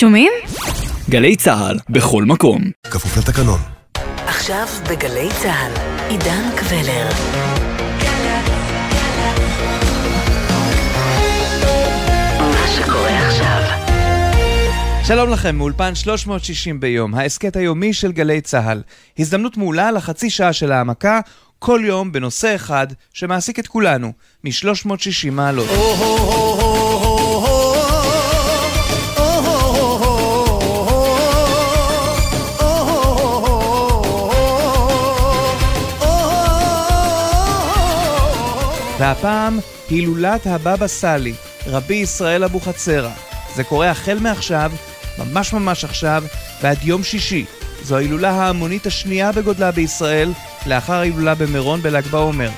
שומעים? גלי צה"ל, בכל מקום. כפוף לתקנון. עכשיו בגלי צה"ל, עידן קבלר. מה שקורה עכשיו. שלום לכם, מאולפן 360 ביום, ההסכת היומי של גלי צה"ל. הזדמנות מעולה לחצי שעה של העמקה, כל יום בנושא אחד שמעסיק את כולנו, מ-360 מעלות. והפעם, הילולת הבבא סאלי, רבי ישראל אבוחצירא. זה קורה החל מעכשיו, ממש ממש עכשיו, ועד יום שישי. זו ההילולה ההמונית השנייה בגודלה בישראל, לאחר ההילולה במירון בל"ג בעומר.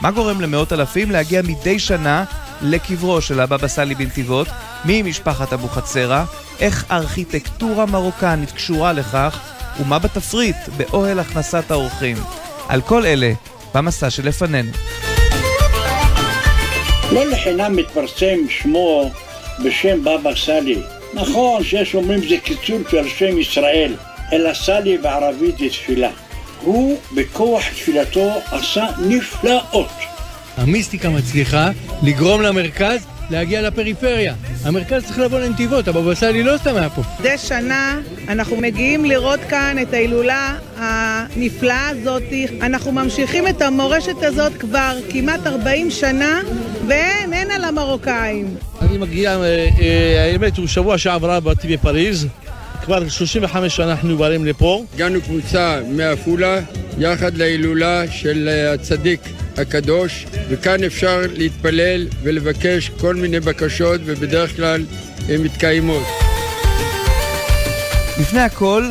מה גורם למאות אלפים להגיע מדי שנה לקברו של הבבא סאלי בנתיבות, ממשפחת אבוחצירא, איך ארכיטקטורה מרוקנית קשורה לכך, ומה בתפריט באוהל הכנסת האורחים. על כל אלה, במסע שלפנינו. לא לחינם מתפרסם שמו בשם בבא סאלי. נכון שיש אומרים זה קיצור של שם ישראל, אלא סאלי בערבית זה תפילה. הוא בכוח תפילתו עשה נפלאות. המיסטיקה מצליחה לגרום למרכז להגיע לפריפריה. המרכז צריך לבוא לנתיבות, הבבא סאלי לא סתם היה פה. מדי שנה אנחנו מגיעים לראות כאן את ההילולה הנפלאה הזאת. אנחנו ממשיכים את המורשת הזאת כבר כמעט 40 שנה, ואין, אין על המרוקאים. אני מגיע, אה, אה, האמת הוא שבוע שעברה באתי בפריז. כבר 35 שנה אנחנו באים לפה. הגענו קבוצה מעפולה יחד להילולה של אה, הצדיק הקדוש, וכאן אפשר להתפלל ולבקש כל מיני בקשות, ובדרך כלל הן מתקיימות. לפני הכל,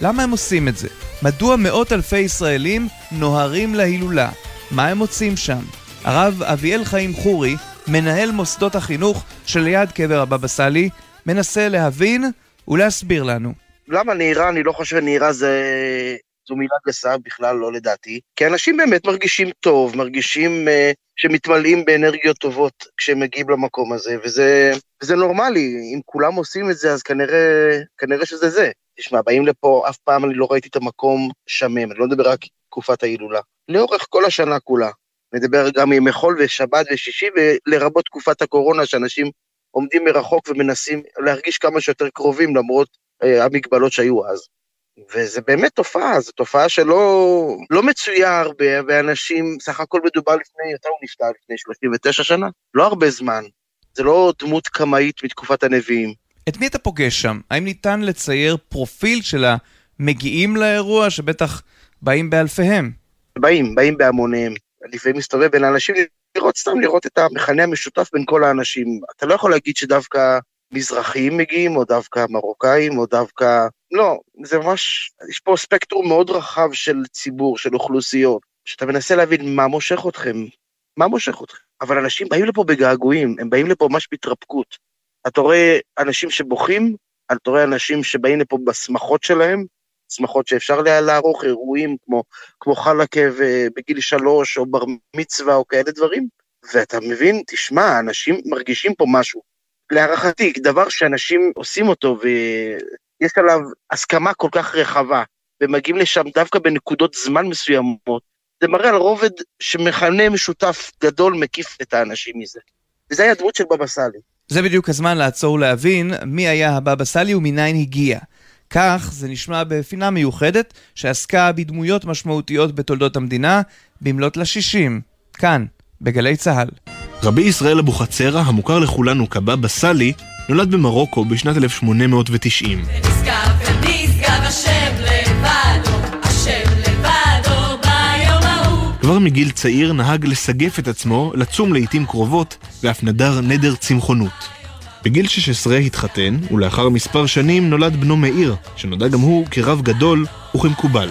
למה הם עושים את זה? מדוע מאות אלפי ישראלים נוהרים להילולה? מה הם מוצאים שם? הרב אביאל חיים חורי, מנהל מוסדות החינוך שליד קבר הבבא סאלי, מנסה להבין ולהסביר לנו. למה נהירה? אני לא חושב שנהירה זה... זו מילה גסה בכלל, לא לדעתי. כי אנשים באמת מרגישים טוב, מרגישים uh, שמתמלאים באנרגיות טובות כשהם מגיעים למקום הזה, וזה, וזה נורמלי. אם כולם עושים את זה, אז כנראה, כנראה שזה זה. תשמע, באים לפה, אף פעם אני לא ראיתי את המקום שמם, אני לא מדבר רק תקופת ההילולה. לאורך כל השנה כולה. מדבר גם ימי חול ושבת ושישי, ולרבות תקופת הקורונה, שאנשים עומדים מרחוק ומנסים להרגיש כמה שיותר קרובים, למרות אה, המגבלות שהיו אז. וזה באמת תופעה, זו תופעה שלא לא מצויה הרבה, ואנשים, סך הכל מדובר לפני, יותר הוא נפטר לפני 39 שנה, לא הרבה זמן. זה לא דמות קמאית מתקופת הנביאים. את מי אתה פוגש שם? האם ניתן לצייר פרופיל של המגיעים לאירוע שבטח באים באלפיהם? באים, באים בהמוניהם. לפעמים מסתובב בין האנשים לראות סתם, לראות את המכנה המשותף בין כל האנשים. אתה לא יכול להגיד שדווקא מזרחיים מגיעים, או דווקא מרוקאים, או דווקא... לא, זה ממש... יש פה ספקטרום מאוד רחב של ציבור, של אוכלוסיות, שאתה מנסה להבין מה מושך אתכם, מה מושך אתכם. אבל אנשים באים לפה בגעגועים, הם באים לפה ממש בהתרפקות. אתה רואה אנשים שבוכים, אתה רואה אנשים שבאים לפה בשמחות שלהם, שמחות שאפשר לערוך אירועים כמו, כמו חלקה בגיל שלוש, או בר מצווה, או כאלה דברים, ואתה מבין, תשמע, אנשים מרגישים פה משהו. להערכתי, דבר שאנשים עושים אותו ויש עליו הסכמה כל כך רחבה, ומגיעים לשם דווקא בנקודות זמן מסוימות, זה מראה על רובד שמכנה משותף גדול מקיף את האנשים מזה. וזה היה הדמות של בבא סאלי. זה בדיוק הזמן לעצור להבין מי היה הבבא סאלי ומניין הגיע. כך זה נשמע בפינה מיוחדת שעסקה בדמויות משמעותיות בתולדות המדינה במלאת לשישים, כאן, בגלי צה"ל. רבי ישראל אבוחצירא, המוכר לכולנו כבבא סאלי, נולד במרוקו בשנת 1890. כבר מגיל צעיר נהג לסגף את עצמו, לצום לעיתים קרובות, ואף נדר נדר צמחונות. בגיל 16 התחתן, ולאחר מספר שנים נולד בנו מאיר, שנודע גם הוא כרב גדול וכמקובל.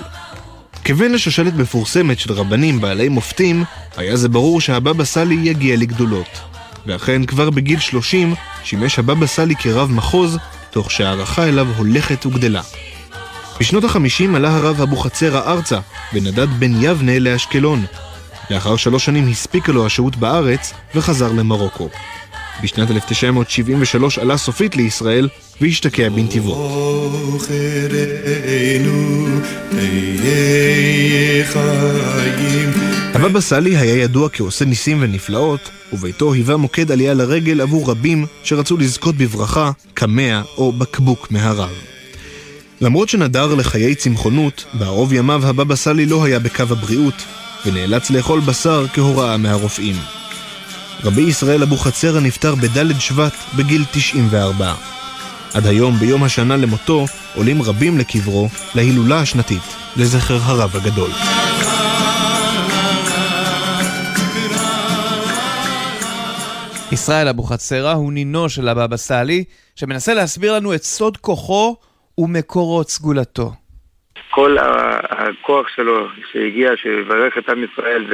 כבן לשושלת מפורסמת של רבנים בעלי מופתים, היה זה ברור שהבבא סאלי יגיע לגדולות. ואכן כבר בגיל 30 שימש הבבא סאלי כרב מחוז, תוך שהערכה אליו הולכת וגדלה. בשנות החמישים עלה הרב אבוחצירא ארצה, ונדד בין יבנה לאשקלון. לאחר שלוש שנים הספיקה לו השהות בארץ, וחזר למרוקו. בשנת 1973 עלה סופית לישראל והשתקע בנתיבות. הבבא סאלי היה ידוע כעושה ניסים ונפלאות, וביתו היווה מוקד עלייה לרגל עבור רבים שרצו לזכות בברכה, קמע או בקבוק מהרב. למרות שנדר לחיי צמחונות, בערוב ימיו הבבא סאלי לא היה בקו הבריאות, ונאלץ לאכול בשר כהוראה מהרופאים. רבי ישראל אבוחצירא נפטר בד' שבט בגיל 94. עד היום, ביום השנה למותו, עולים רבים לקברו להילולה השנתית, לזכר הרב הגדול. ישראל אבוחצירא הוא נינו של הבבא סאלי, שמנסה להסביר לנו את סוד כוחו ומקורות סגולתו. כל הכוח שלו שהגיע, שברך את עם ישראל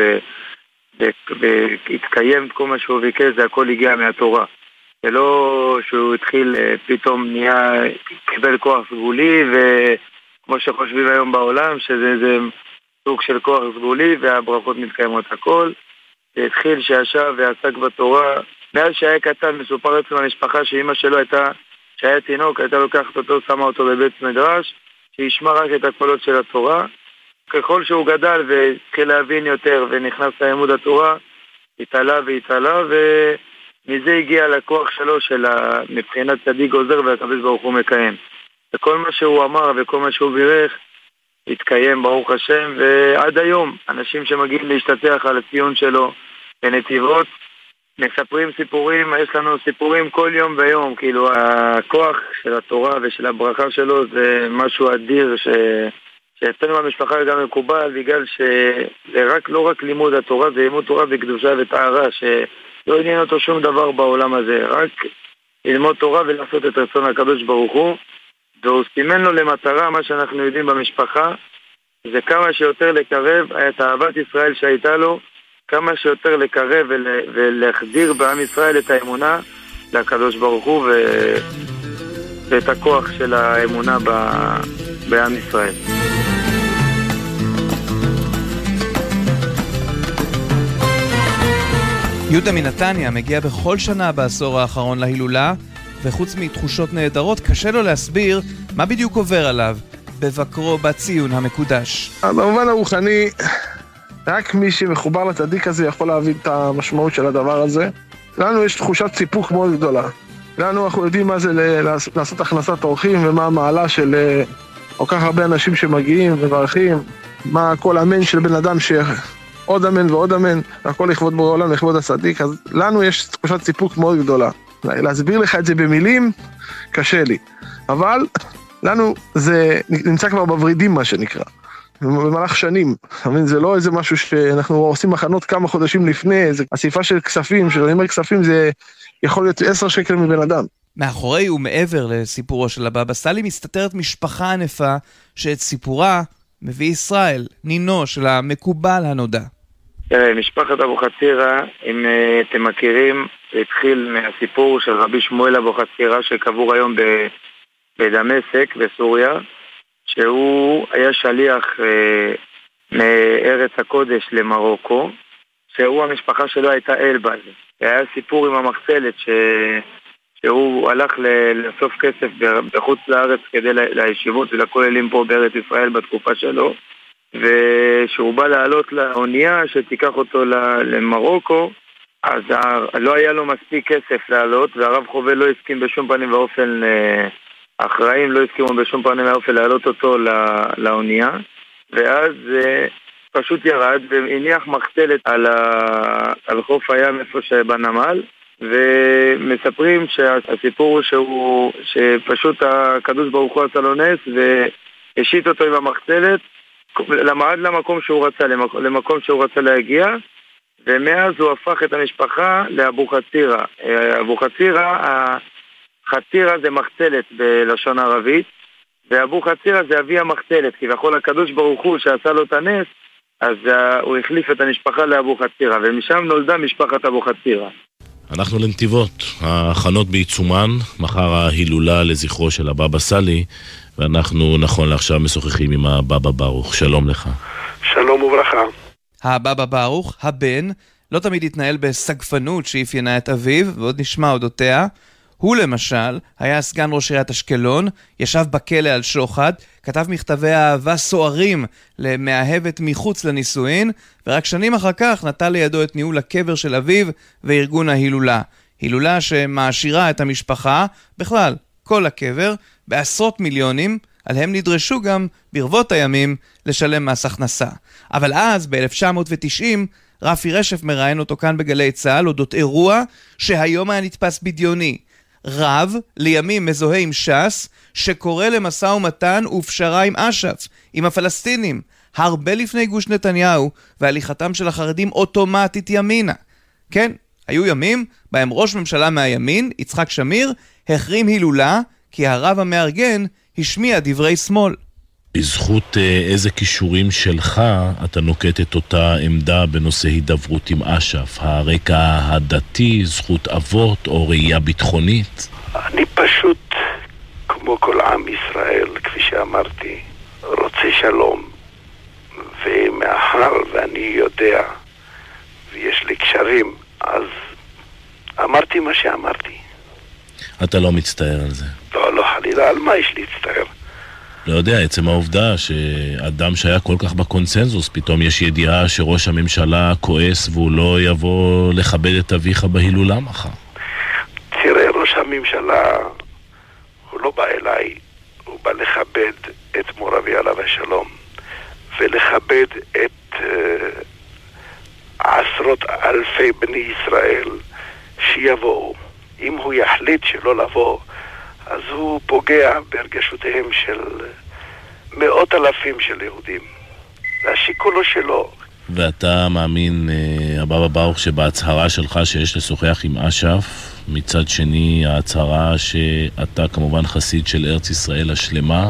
והתקיים כל מה שהוא ביקש, זה הכל הגיע מהתורה. זה לא שהוא התחיל, אה, פתאום נהיה, קיבל כוח סגולי, וכמו שחושבים היום בעולם, שזה איזה סוג של כוח סגולי והברכות מתקיימות הכל. זה התחיל שישב ועסק בתורה. מאז שהיה קטן מסופר אצל המשפחה שאימא שלו הייתה, כשהיה תינוק, הייתה לוקחת אותו, שמה אותו בבית מדרש, שישמע רק את הקולות של התורה. ככל שהוא גדל והתחיל להבין יותר ונכנס ללימוד התורה, התעלה והתעלה, ומזה הגיע לכוח שלו של מבחינת צדיק גוזר והקדוש ברוך הוא מקיים. וכל מה שהוא אמר וכל מה שהוא בירך, התקיים ברוך השם, ועד היום אנשים שמגיעים להשתטח על הציון שלו בנתיבות, מספרים סיפורים, יש לנו סיפורים כל יום ויום, כאילו הכוח של התורה ושל הברכה שלו זה משהו אדיר ש... שאצלנו במשפחה גם מקובל בגלל שזה רק, לא רק לימוד התורה, זה לימוד תורה וקדושה וטהרה, שלא עניין אותו שום דבר בעולם הזה, רק ללמוד תורה ולעשות את רצון הקדוש ברוך הוא, והוא סימן לו למטרה, מה שאנחנו יודעים במשפחה, זה כמה שיותר לקרב את אהבת ישראל שהייתה לו כמה שיותר לקרב ול, ולהחדיר בעם ישראל את האמונה לקדוש ברוך הוא ו, ואת הכוח של האמונה ב, בעם ישראל. יהודה מנתניה מגיע בכל שנה בעשור האחרון להילולה, וחוץ מתחושות נהדרות, קשה לו להסביר מה בדיוק עובר עליו בבקרו בציון המקודש. במובן הרוחני, רק מי שמחובר לצדיק הזה יכול להבין את המשמעות של הדבר הזה. לנו יש תחושת סיפוק מאוד גדולה. לנו אנחנו יודעים מה זה לעשות הכנסת אורחים ומה המעלה של אה, כל כך הרבה אנשים שמגיעים ומברכים, מה כל אמן של בן אדם שעוד אמן ועוד אמן, והכל לכבוד בורא עולם, לכבוד הצדיק, אז לנו יש תחושת סיפוק מאוד גדולה. להסביר לך את זה במילים, קשה לי. אבל לנו זה נמצא כבר בוורידים, מה שנקרא. במהלך שנים. אתה מבין, זה לא איזה משהו שאנחנו עושים מחנות כמה חודשים לפני, זה אסיפה של כספים, שאני אומר כספים זה יכול להיות עשר שקל מבן אדם. מאחורי ומעבר לסיפורו של הבבא סאלי מסתתרת משפחה ענפה שאת סיפורה מביא ישראל, נינו של המקובל הנודע. תראה, משפחת אבוחצירא, אם אה, אתם מכירים, התחיל מהסיפור של רבי שמואל אבוחצירא שקבור היום בדמשק בסוריה. שהוא היה שליח אה, מארץ הקודש למרוקו, שהוא, המשפחה שלו הייתה אלבז. היה סיפור עם המחצלת ש... שהוא הלך לאסוף כסף בחוץ לארץ כדי לישיבות ולכוללים פה בארץ ישראל בתקופה שלו וכשהוא בא לעלות לאונייה שתיקח אותו למרוקו אז לא היה לו מספיק כסף לעלות והרב חובל לא הסכים בשום פנים ואופן אה, האחראים לא הסכימו בשום פנים ואופן להעלות אותו לאונייה, ואז uh, פשוט ירד והניח מחתלת על, ה... על חוף הים איפה שבנמל, ומספרים שהסיפור הוא שהוא, שפשוט הקדוש ברוך הוא עשה לו נס והשית אותו עם המחתלת עד למקום שהוא רצה, למקום שהוא רצה להגיע, ומאז הוא הפך את המשפחה לאבוחצירא. אה, אבוחצירא, חצירה זה מחצלת בלשון ערבית, ואבו חצירה זה אבי המחצלת, כביכול הקדוש ברוך הוא שעשה לו את הנס, אז uh, הוא החליף את המשפחה לאבו חצירה, ומשם נולדה משפחת אבו חצירה. אנחנו לנתיבות, ההכנות בעיצומן, מחר ההילולה לזכרו של הבבא סאלי, ואנחנו נכון לעכשיו משוחחים עם הבבא ברוך. שלום לך. שלום וברכה. הבבא ברוך, הבן, לא תמיד התנהל בסגפנות שאפיינה את אביו, ועוד נשמע אודותיה. הוא למשל היה סגן ראש עיריית אשקלון, ישב בכלא על שוחד, כתב מכתבי אהבה סוערים למאהבת מחוץ לנישואין, ורק שנים אחר כך נטל לידו את ניהול הקבר של אביו וארגון ההילולה. הילולה שמעשירה את המשפחה, בכלל, כל הקבר, בעשרות מיליונים, עליהם נדרשו גם, ברבות הימים, לשלם מס הכנסה. אבל אז, ב-1990, רפי רשף מראיין אותו כאן בגלי צה"ל אודות אירוע שהיום היה נתפס בדיוני. רב, לימים מזוהה עם ש"ס, שקורא למשא ומתן ופשרה עם אש"ף, עם הפלסטינים, הרבה לפני גוש נתניהו והליכתם של החרדים אוטומטית ימינה. כן, היו ימים בהם ראש ממשלה מהימין, יצחק שמיר, החרים הילולה כי הרב המארגן השמיע דברי שמאל. בזכות אה, איזה כישורים שלך אתה נוקט את אותה עמדה בנושא הידברות עם אש"ף? הרקע הדתי, זכות אבות או ראייה ביטחונית? אני פשוט, כמו כל עם ישראל, כפי שאמרתי, רוצה שלום. ומאחר ואני יודע, ויש לי קשרים, אז אמרתי מה שאמרתי. אתה לא מצטער על זה. לא, לא חלילה, על מה יש להצטער? לא יודע, עצם העובדה שאדם שהיה כל כך בקונצנזוס, פתאום יש ידיעה שראש הממשלה כועס והוא לא יבוא לכבד את אביך בהילולה מחר. תראה, ראש הממשלה, הוא לא בא אליי, הוא בא לכבד את מור אבי עליו השלום, ולכבד את uh, עשרות אלפי בני ישראל שיבואו. אם הוא יחליט שלא לבוא, אז הוא פוגע ברגשותיהם של מאות אלפים של יהודים. והשיקול הוא שלו. ואתה מאמין, הבבא ברוך, שבהצהרה שלך שיש לשוחח עם אש"ף, מצד שני ההצהרה שאתה כמובן חסיד של ארץ ישראל השלמה,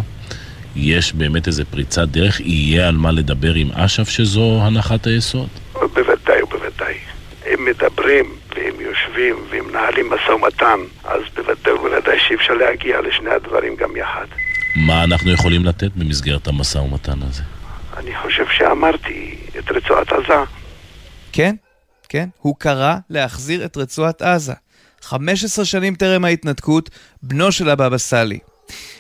יש באמת איזה פריצת דרך? יהיה על מה לדבר עם אש"ף שזו הנחת היסוד? בוודאי ובוודאי. הם מדברים והם יושבים והם מנהלים משא ומתן, אז בוודאי ובוודאי שאי אפשר להגיע לשני הדברים גם יחד. מה אנחנו יכולים לתת במסגרת המשא ומתן הזה? אני חושב שאמרתי את רצועת עזה. כן, כן, הוא קרא להחזיר את רצועת עזה. 15 שנים טרם ההתנתקות, בנו של הבבא סאלי.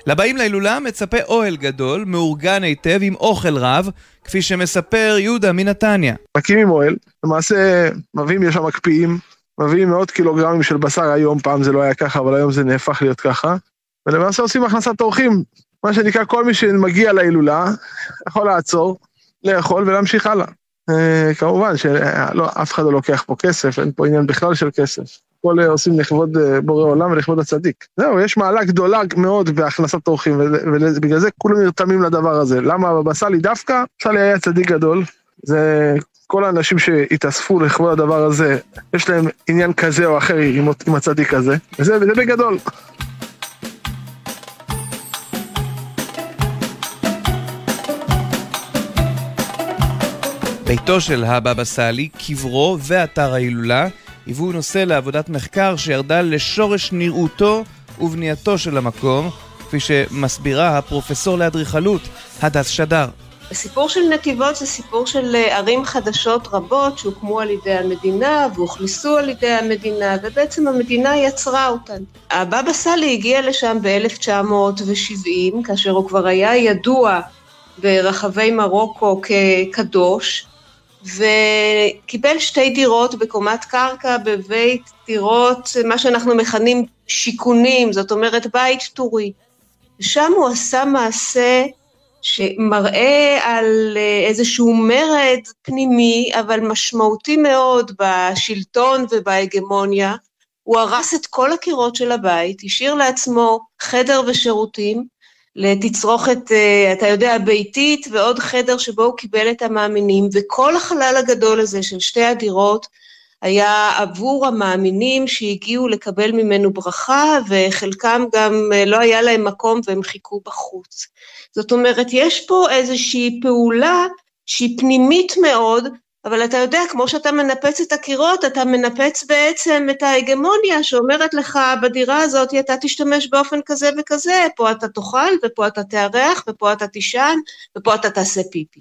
לבאים להילולה מצפה אוהל גדול, מאורגן היטב עם אוכל רב, כפי שמספר יהודה מנתניה. מקימים אוהל, למעשה מביאים, יש שם מקפיאים, מביאים מאות קילוגרמים של בשר היום, פעם זה לא היה ככה, אבל היום זה נהפך להיות ככה, ולמעשה עושים הכנסת אורחים, מה שנקרא כל מי שמגיע להילולה יכול לעצור, לאכול ולהמשיך הלאה. Uh, כמובן שאף אחד לא לוקח פה כסף, אין פה עניין בכלל של כסף. הכל עושים לכבוד בורא עולם ולכבוד הצדיק. זהו, יש מעלה גדולה מאוד בהכנסת אורחים, ובגלל זה כולם נרתמים לדבר הזה. למה בסלי דווקא? סלי היה צדיק גדול, זה כל האנשים שהתאספו לכבוד הדבר הזה, יש להם עניין כזה או אחר עם, עם הצדיק הזה, וזה, וזה בגדול. ביתו של הבבא סאלי, קברו ואתר ההילולה היוו נושא לעבודת מחקר שירדה לשורש נראותו ובנייתו של המקום, כפי שמסבירה הפרופסור לאדריכלות, הדס שדר. הסיפור של נתיבות זה סיפור של ערים חדשות רבות שהוקמו על ידי המדינה והוכנסו על ידי המדינה, ובעצם המדינה יצרה אותן. הבבא סאלי הגיע לשם ב-1970, כאשר הוא כבר היה ידוע ברחבי מרוקו כקדוש, וקיבל שתי דירות בקומת קרקע בבית דירות, מה שאנחנו מכנים שיכונים, זאת אומרת בית טורי. ושם הוא עשה מעשה שמראה על איזשהו מרד פנימי, אבל משמעותי מאוד בשלטון ובהגמוניה. הוא הרס את כל הקירות של הבית, השאיר לעצמו חדר ושירותים, לתצרוכת, אתה יודע, ביתית, ועוד חדר שבו הוא קיבל את המאמינים, וכל החלל הגדול הזה של שתי הדירות היה עבור המאמינים שהגיעו לקבל ממנו ברכה, וחלקם גם לא היה להם מקום והם חיכו בחוץ. זאת אומרת, יש פה איזושהי פעולה שהיא פנימית מאוד, אבל אתה יודע, כמו שאתה מנפץ את הקירות, אתה מנפץ בעצם את ההגמוניה שאומרת לך, בדירה הזאת אתה תשתמש באופן כזה וכזה, פה אתה תאכל, ופה אתה תארח, ופה אתה תישן, ופה אתה תעשה פיפי.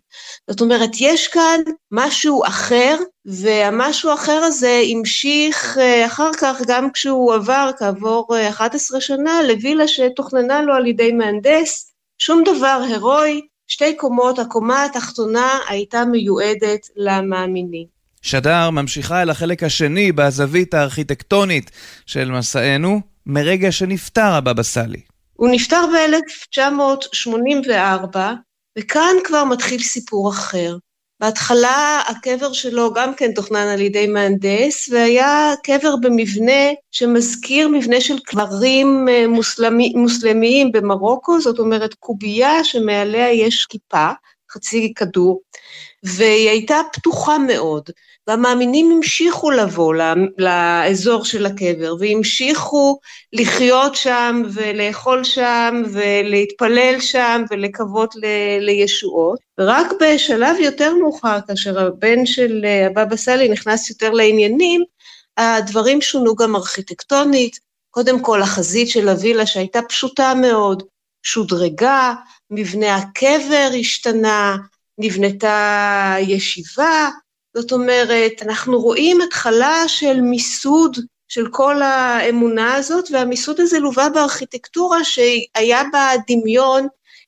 זאת אומרת, יש כאן משהו אחר, והמשהו האחר הזה המשיך אה, אחר כך, גם כשהוא עבר כעבור 11 אה, שנה, לווילה שתוכננה לו על ידי מהנדס, שום דבר הירואי, שתי קומות, הקומה התחתונה הייתה מיועדת למאמינים. שדר ממשיכה אל החלק השני בזווית הארכיטקטונית של מסענו, מרגע שנפטר הבבא סאלי. הוא נפטר ב-1984, וכאן כבר מתחיל סיפור אחר. בהתחלה הקבר שלו גם כן תוכנן על ידי מהנדס, והיה קבר במבנה שמזכיר מבנה של קברים אה, מוסלמי, מוסלמיים במרוקו, זאת אומרת קובייה שמעליה יש כיפה, חצי כדור, והיא הייתה פתוחה מאוד. והמאמינים המשיכו לבוא לאזור של הקבר, והמשיכו לחיות שם ולאכול שם ולהתפלל שם ולקוות לישועות. ורק בשלב יותר מאוחר, כאשר הבן של הבבא סאלי נכנס יותר לעניינים, הדברים שונו גם ארכיטקטונית. קודם כל החזית של הווילה שהייתה פשוטה מאוד, שודרגה, מבנה הקבר השתנה, נבנתה ישיבה, זאת אומרת, אנחנו רואים התחלה של מיסוד של כל האמונה הזאת, והמיסוד הזה לווה בארכיטקטורה שהיה בה דמיון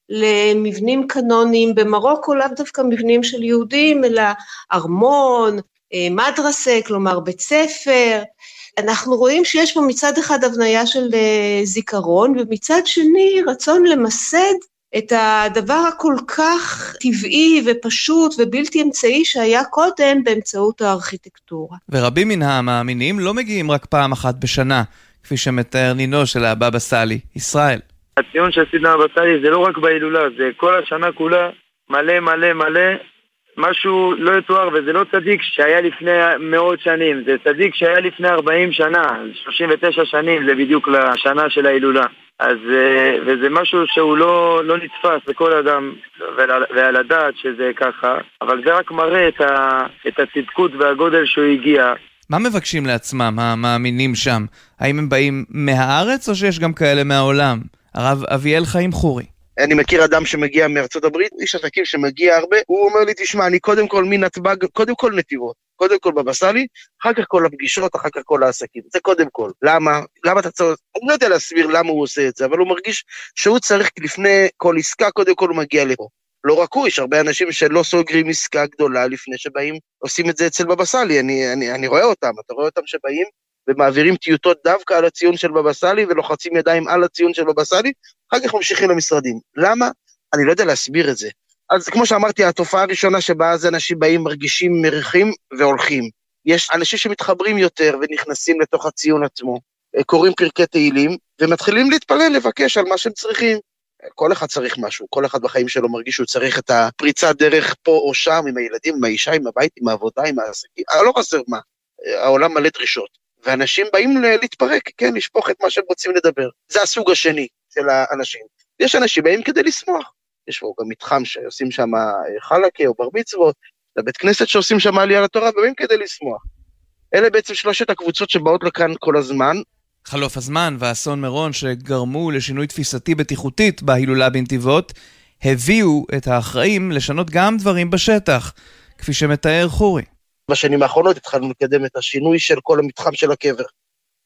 למבנים קנוניים במרוקו, לאו דווקא מבנים של יהודים, אלא ארמון, אה, מדרסה, כלומר בית ספר. אנחנו רואים שיש פה מצד אחד הבניה של אה, זיכרון, ומצד שני רצון למסד את הדבר הכל כך טבעי ופשוט ובלתי אמצעי שהיה קודם באמצעות הארכיטקטורה. ורבים מן המאמינים לא מגיעים רק פעם אחת בשנה, כפי שמתאר נינו של הבבא סאלי, ישראל. הציון סידנה הבבא סאלי זה לא רק בהילולה, זה כל השנה כולה מלא מלא מלא משהו לא יתואר, וזה לא צדיק שהיה לפני מאות שנים, זה צדיק שהיה לפני 40 שנה, 39 שנים זה בדיוק לשנה של ההילולה. אז, אה, וזה משהו שהוא לא, לא נתפס לכל אדם ועל, ועל הדעת שזה ככה, אבל זה רק מראה את, ה, את הצדקות והגודל שהוא הגיע. מה מבקשים לעצמם המאמינים שם? האם הם באים מהארץ או שיש גם כאלה מהעולם? הרב אביאל חיים חורי. אני מכיר אדם שמגיע מארצות הברית, איש עסקים שמגיע הרבה, הוא אומר לי, תשמע, אני קודם כל מנתב"ג, קודם כל נתיבות, קודם כל בבא סאלי, אחר כך כל הפגישות, אחר כך כל העסקים. זה קודם כל. למה? למה אתה צריך... אני לא יודע להסביר למה הוא עושה את זה, אבל הוא מרגיש שהוא צריך לפני כל עסקה, קודם כל הוא מגיע לפה. לא רק הוא, יש הרבה אנשים שלא סוגרים עסקה גדולה לפני שבאים, עושים את זה אצל בבא סאלי, אני, אני, אני רואה אותם, אתה רואה אותם שבאים ומעבירים טיוטות דווקא על הציון של בבא סאלי ולוחצים ידיים על הציון של בבא סאלי, אחר כך ממשיכים למשרדים. למה? אני לא יודע להסביר את זה. אז כמו שאמרתי, התופעה הראשונה שבה אז אנשים באים, מרגישים מריחים והולכים. יש אנשים שמתחברים יותר ונכנסים לתוך הציון עצמו, קוראים פרקי תהילים, ומתחילים להתפלל, לבקש על מה שהם צריכים. כל אחד צריך משהו, כל אחד בחיים שלו מרגיש שהוא צריך את הפריצת דרך פה או שם, עם הילדים, עם האישה, עם הבית, עם העבודה, עם העסקים, לא חסר מה. העולם מלא דרישות. ואנשים באים להתפרק, כן, לשפוך את מה שהם רוצים לדבר. זה הסוג השני של האנשים. יש אנשים באים כדי לשמוח. יש פה גם מתחם שעושים שם אה, חלקה או בר מצוות, לבית כנסת שעושים שם עלייה לתורה, ובאים כדי לשמוח. אלה בעצם שלושת הקבוצות שבאות לכאן כל הזמן. חלוף הזמן ואסון מירון שגרמו לשינוי תפיסתי בטיחותית בהילולה בנתיבות, הביאו את האחראים לשנות גם דברים בשטח, כפי שמתאר חורי. בשנים האחרונות התחלנו לקדם את השינוי של כל המתחם של הקבר.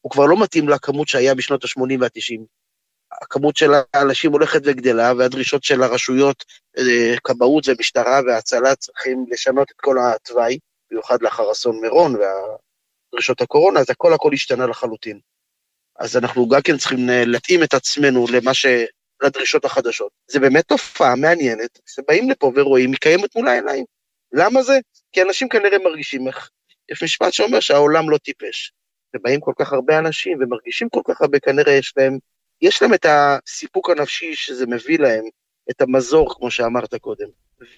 הוא כבר לא מתאים לכמות שהיה בשנות ה-80 וה-90. הכמות של האנשים הולכת וגדלה, והדרישות של הרשויות, אה, כבאות ומשטרה והצלה צריכים לשנות את כל התוואי, במיוחד לאחר אסון מירון והדרישות הקורונה, אז הכל הכל השתנה לחלוטין. אז אנחנו גם כן צריכים אה, להתאים את עצמנו למה ש... לדרישות החדשות. זה באמת תופעה מעניינת, שבאים לפה ורואים, היא קיימת מול העיניים. למה זה? כי אנשים כנראה מרגישים איך... יש משפט שאומר שהעולם לא טיפש. ובאים כל כך הרבה אנשים ומרגישים כל כך הרבה, כנראה יש להם, יש להם את הסיפוק הנפשי שזה מביא להם, את המזור, כמו שאמרת קודם.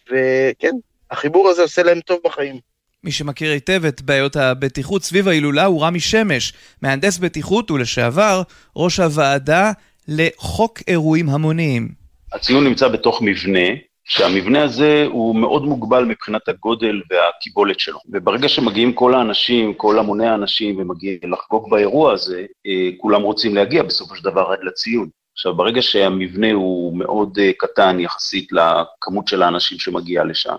וכן, החיבור הזה עושה להם טוב בחיים. מי שמכיר היטב את בעיות הבטיחות סביב ההילולה הוא רמי שמש, מהנדס בטיחות ולשעבר ראש הוועדה לחוק אירועים המוניים. הציון נמצא בתוך מבנה שהמבנה הזה הוא מאוד מוגבל מבחינת הגודל והקיבולת שלו. וברגע שמגיעים כל האנשים, כל המוני האנשים, ומגיעים לחגוג באירוע הזה, אה, כולם רוצים להגיע בסופו של דבר עד לציון. עכשיו, ברגע שהמבנה הוא מאוד אה, קטן יחסית לכמות של האנשים שמגיעה לשם,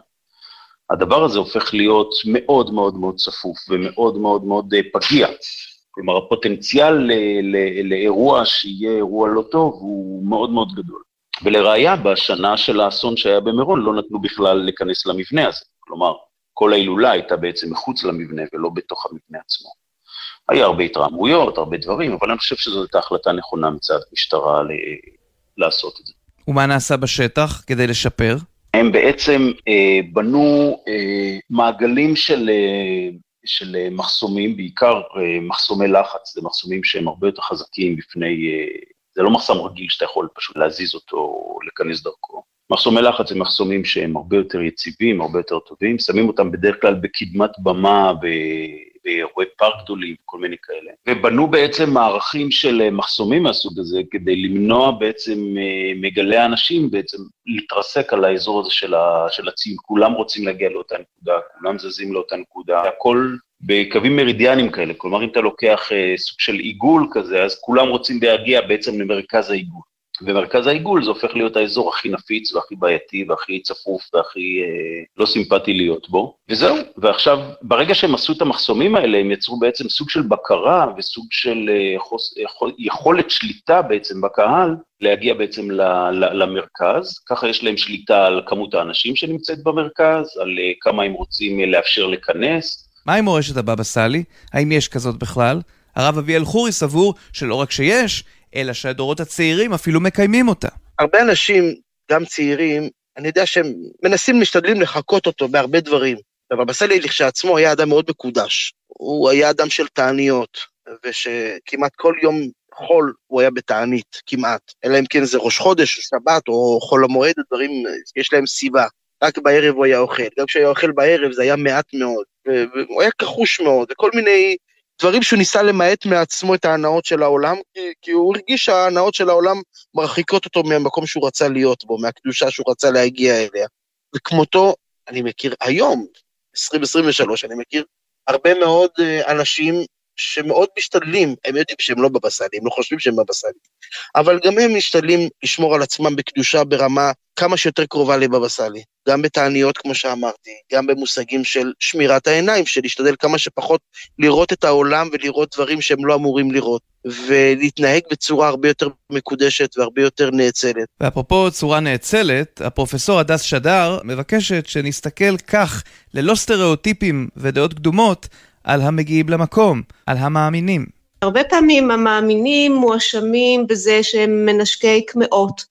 הדבר הזה הופך להיות מאוד מאוד מאוד צפוף ומאוד מאוד מאוד אה, פגיע. כלומר, הפוטנציאל לאירוע שיהיה אירוע לא טוב הוא מאוד מאוד גדול. ולראיה, בשנה של האסון שהיה במירון לא נתנו בכלל להיכנס למבנה הזה. כלומר, כל ההילולה הייתה בעצם מחוץ למבנה ולא בתוך המבנה עצמו. היה הרבה התרעמויות, הרבה דברים, אבל אני חושב שזו הייתה החלטה נכונה מצד משטרה ל... לעשות את זה. ומה נעשה בשטח כדי לשפר? הם בעצם אה, בנו אה, מעגלים של, אה, של אה, מחסומים, בעיקר אה, מחסומי לחץ, זה מחסומים שהם הרבה יותר חזקים בפני אה, זה לא מחסם רגיל שאתה יכול פשוט להזיז אותו או לכנס דרכו. מחסומי לחץ זה מחסומים שהם הרבה יותר יציבים, הרבה יותר טובים, שמים אותם בדרך כלל בקדמת במה, באירועי פארק גדולים, כל מיני כאלה. ובנו בעצם מערכים של מחסומים מהסוג הזה, כדי למנוע בעצם אה, מגלי האנשים בעצם להתרסק על האזור הזה של, ה, של הצים. כולם רוצים להגיע לאותה נקודה, כולם זזים לאותה נקודה, הכל בקווים מרידיאנים כאלה, כלומר אם אתה לוקח אה, סוג של עיגול כזה, אז כולם רוצים להגיע בעצם למרכז העיגול. ומרכז העיגול זה הופך להיות האזור הכי נפיץ והכי בעייתי והכי צפוף והכי אה, לא סימפטי להיות בו, וזהו. ועכשיו, ברגע שהם עשו את המחסומים האלה, הם יצרו בעצם סוג של בקרה וסוג של אה, חוס, יכול, יכולת שליטה בעצם בקהל, להגיע בעצם ל, ל, למרכז, ככה יש להם שליטה על כמות האנשים שנמצאת במרכז, על אה, כמה הם רוצים אה, לאפשר לכנס, מהי מורשת הבבא סאלי? האם יש כזאת בכלל? הרב אביאל חורי סבור שלא רק שיש, אלא שהדורות הצעירים אפילו מקיימים אותה. הרבה אנשים, גם צעירים, אני יודע שהם מנסים, משתדלים לחקות אותו בהרבה דברים. הבבא סאלי לכשעצמו היה אדם מאוד מקודש. הוא היה אדם של תעניות, ושכמעט כל יום חול הוא היה בתענית, כמעט. אלא אם כן זה ראש חודש, שבת או חול המועד, דברים, יש להם סיבה. רק בערב הוא היה אוכל. גם כשהיה אוכל בערב זה היה מעט מאוד. והוא היה כחוש מאוד, וכל מיני דברים שהוא ניסה למעט מעצמו את ההנאות של העולם, כי, כי הוא הרגיש שההנאות של העולם מרחיקות אותו מהמקום שהוא רצה להיות בו, מהקדושה שהוא רצה להגיע אליה. וכמותו, אני מכיר היום, 2023, אני מכיר הרבה מאוד אה, אנשים שמאוד משתדלים, הם יודעים שהם לא בבא סאלי, הם לא חושבים שהם בבא סאלי, אבל גם הם משתדלים לשמור על עצמם בקדושה ברמה כמה שיותר קרובה לבבא סאלי. גם בתעניות, כמו שאמרתי, גם במושגים של שמירת העיניים, של להשתדל כמה שפחות לראות את העולם ולראות דברים שהם לא אמורים לראות, ולהתנהג בצורה הרבה יותר מקודשת והרבה יותר נאצלת. ואפרופו צורה נאצלת, הפרופסור הדס שדר מבקשת שנסתכל כך, ללא סטריאוטיפים ודעות קדומות, על המגיעים למקום, על המאמינים. הרבה פעמים המאמינים מואשמים בזה שהם מנשקי קמעות,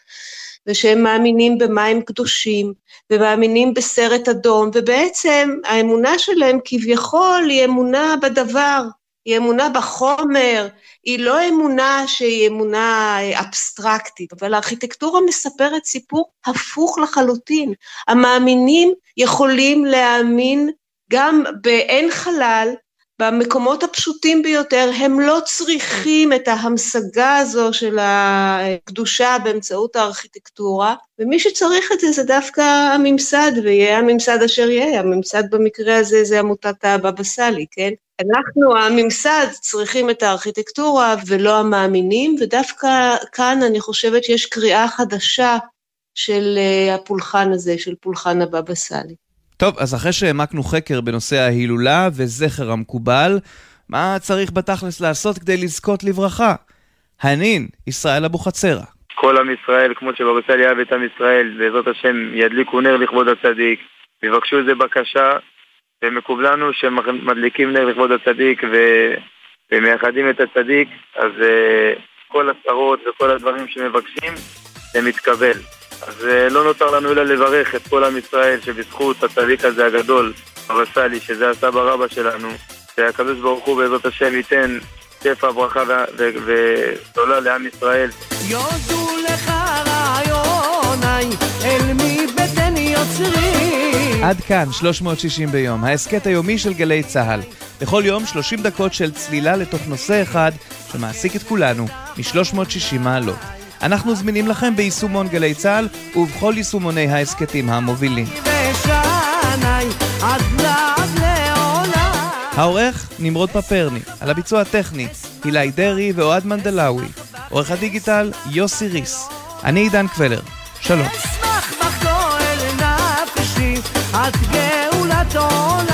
ושהם מאמינים במים קדושים, ומאמינים בסרט אדום, ובעצם האמונה שלהם כביכול היא אמונה בדבר, היא אמונה בחומר, היא לא אמונה שהיא אמונה אבסטרקטית, אבל הארכיטקטורה מספרת סיפור הפוך לחלוטין. המאמינים יכולים להאמין גם באין חלל, במקומות הפשוטים ביותר, הם לא צריכים את ההמשגה הזו של הקדושה באמצעות הארכיטקטורה, ומי שצריך את זה זה דווקא הממסד, ויהיה הממסד אשר יהיה, הממסד במקרה הזה זה עמותת הבבא סאלי, כן? אנחנו, הממסד, צריכים את הארכיטקטורה ולא המאמינים, ודווקא כאן אני חושבת שיש קריאה חדשה של אה, הפולחן הזה, של פולחן הבבא סאלי. טוב, אז אחרי שהעמקנו חקר בנושא ההילולה וזכר המקובל, מה צריך בתכלס לעשות כדי לזכות לברכה? הנין, ישראל אבוחצירא. כל עם ישראל, כמו סאלי אהב את עם ישראל, בעזרת השם ידליקו נר לכבוד הצדיק, ויבקשו איזה בקשה, ומקובל לנו שמדליקים נר לכבוד הצדיק ו... ומייחדים את הצדיק, אז uh, כל הצרות וכל הדברים שמבקשים, זה מתקבל. אז אה, לא נותר לנו אלא לברך את כל עם ישראל שבזכות הצדיק הזה הגדול, הרב סאלי, שזה הסבא רבא שלנו, שהקדוש ברוך הוא בעזרת השם ייתן שפע ברכה וגדולה לעם ישראל. יודו לך רעיוני, אל מבטן יוצרי. עד כאן 360 ביום, ההסכת היומי של גלי צה"ל. בכל יום 30 דקות של צלילה לתוך נושא אחד שמעסיק את כולנו מ-360 מעלות. אנחנו זמינים לכם ביישומון גלי צה"ל ובכל יישומוני ההסכתים המובילים. העורך נמרוד פפרני, על הביצוע הטכני הילי דרעי ואוהד מנדלאווי, עורך הדיגיטל יוסי ריס, אני עידן קבלר, שלום. עד גאולת עולם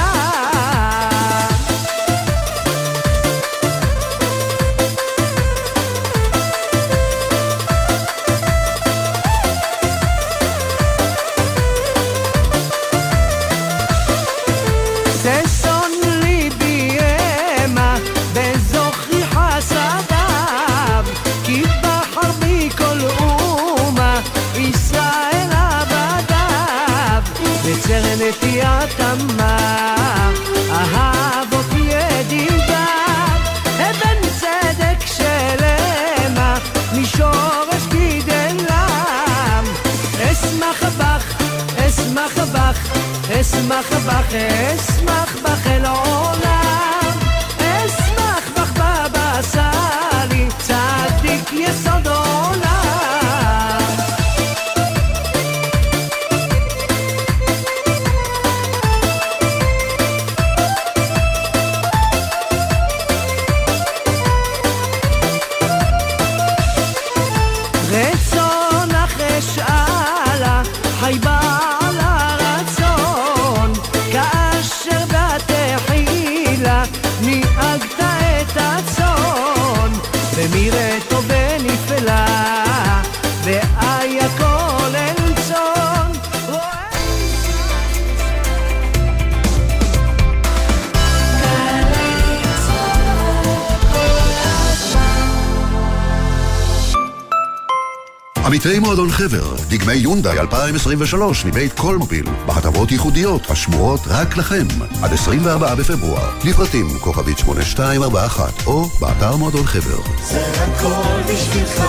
נטיית המר, אהבות ידידיו, אבן צדק שלמה, משורש גידלם. אשמח בך, אשמח בך, אשמח בך, אשמח עמיתי מועדון חבר, דגמי יונדאי 2023 מבית קולמוביל, בהטבות ייחודיות השמורות רק לכם, עד 24 בפברואר, לפרטים כוכבית 8241, או באתר מועדון חבר. זה הכל בשבילך